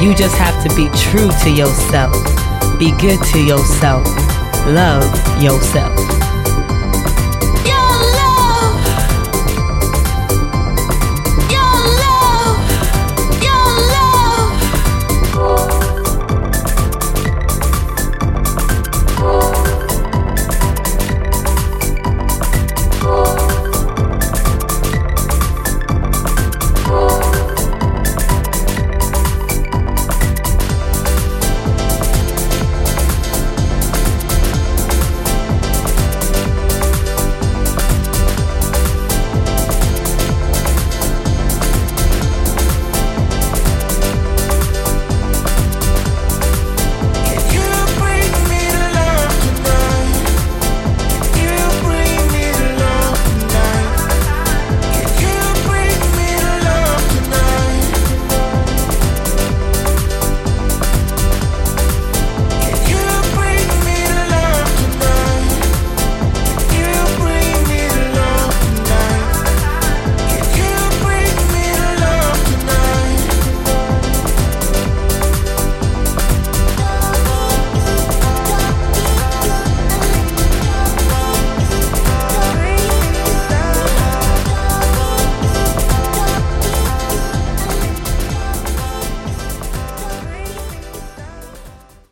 You just have to be true to yourself. Be good to yourself. Love yourself.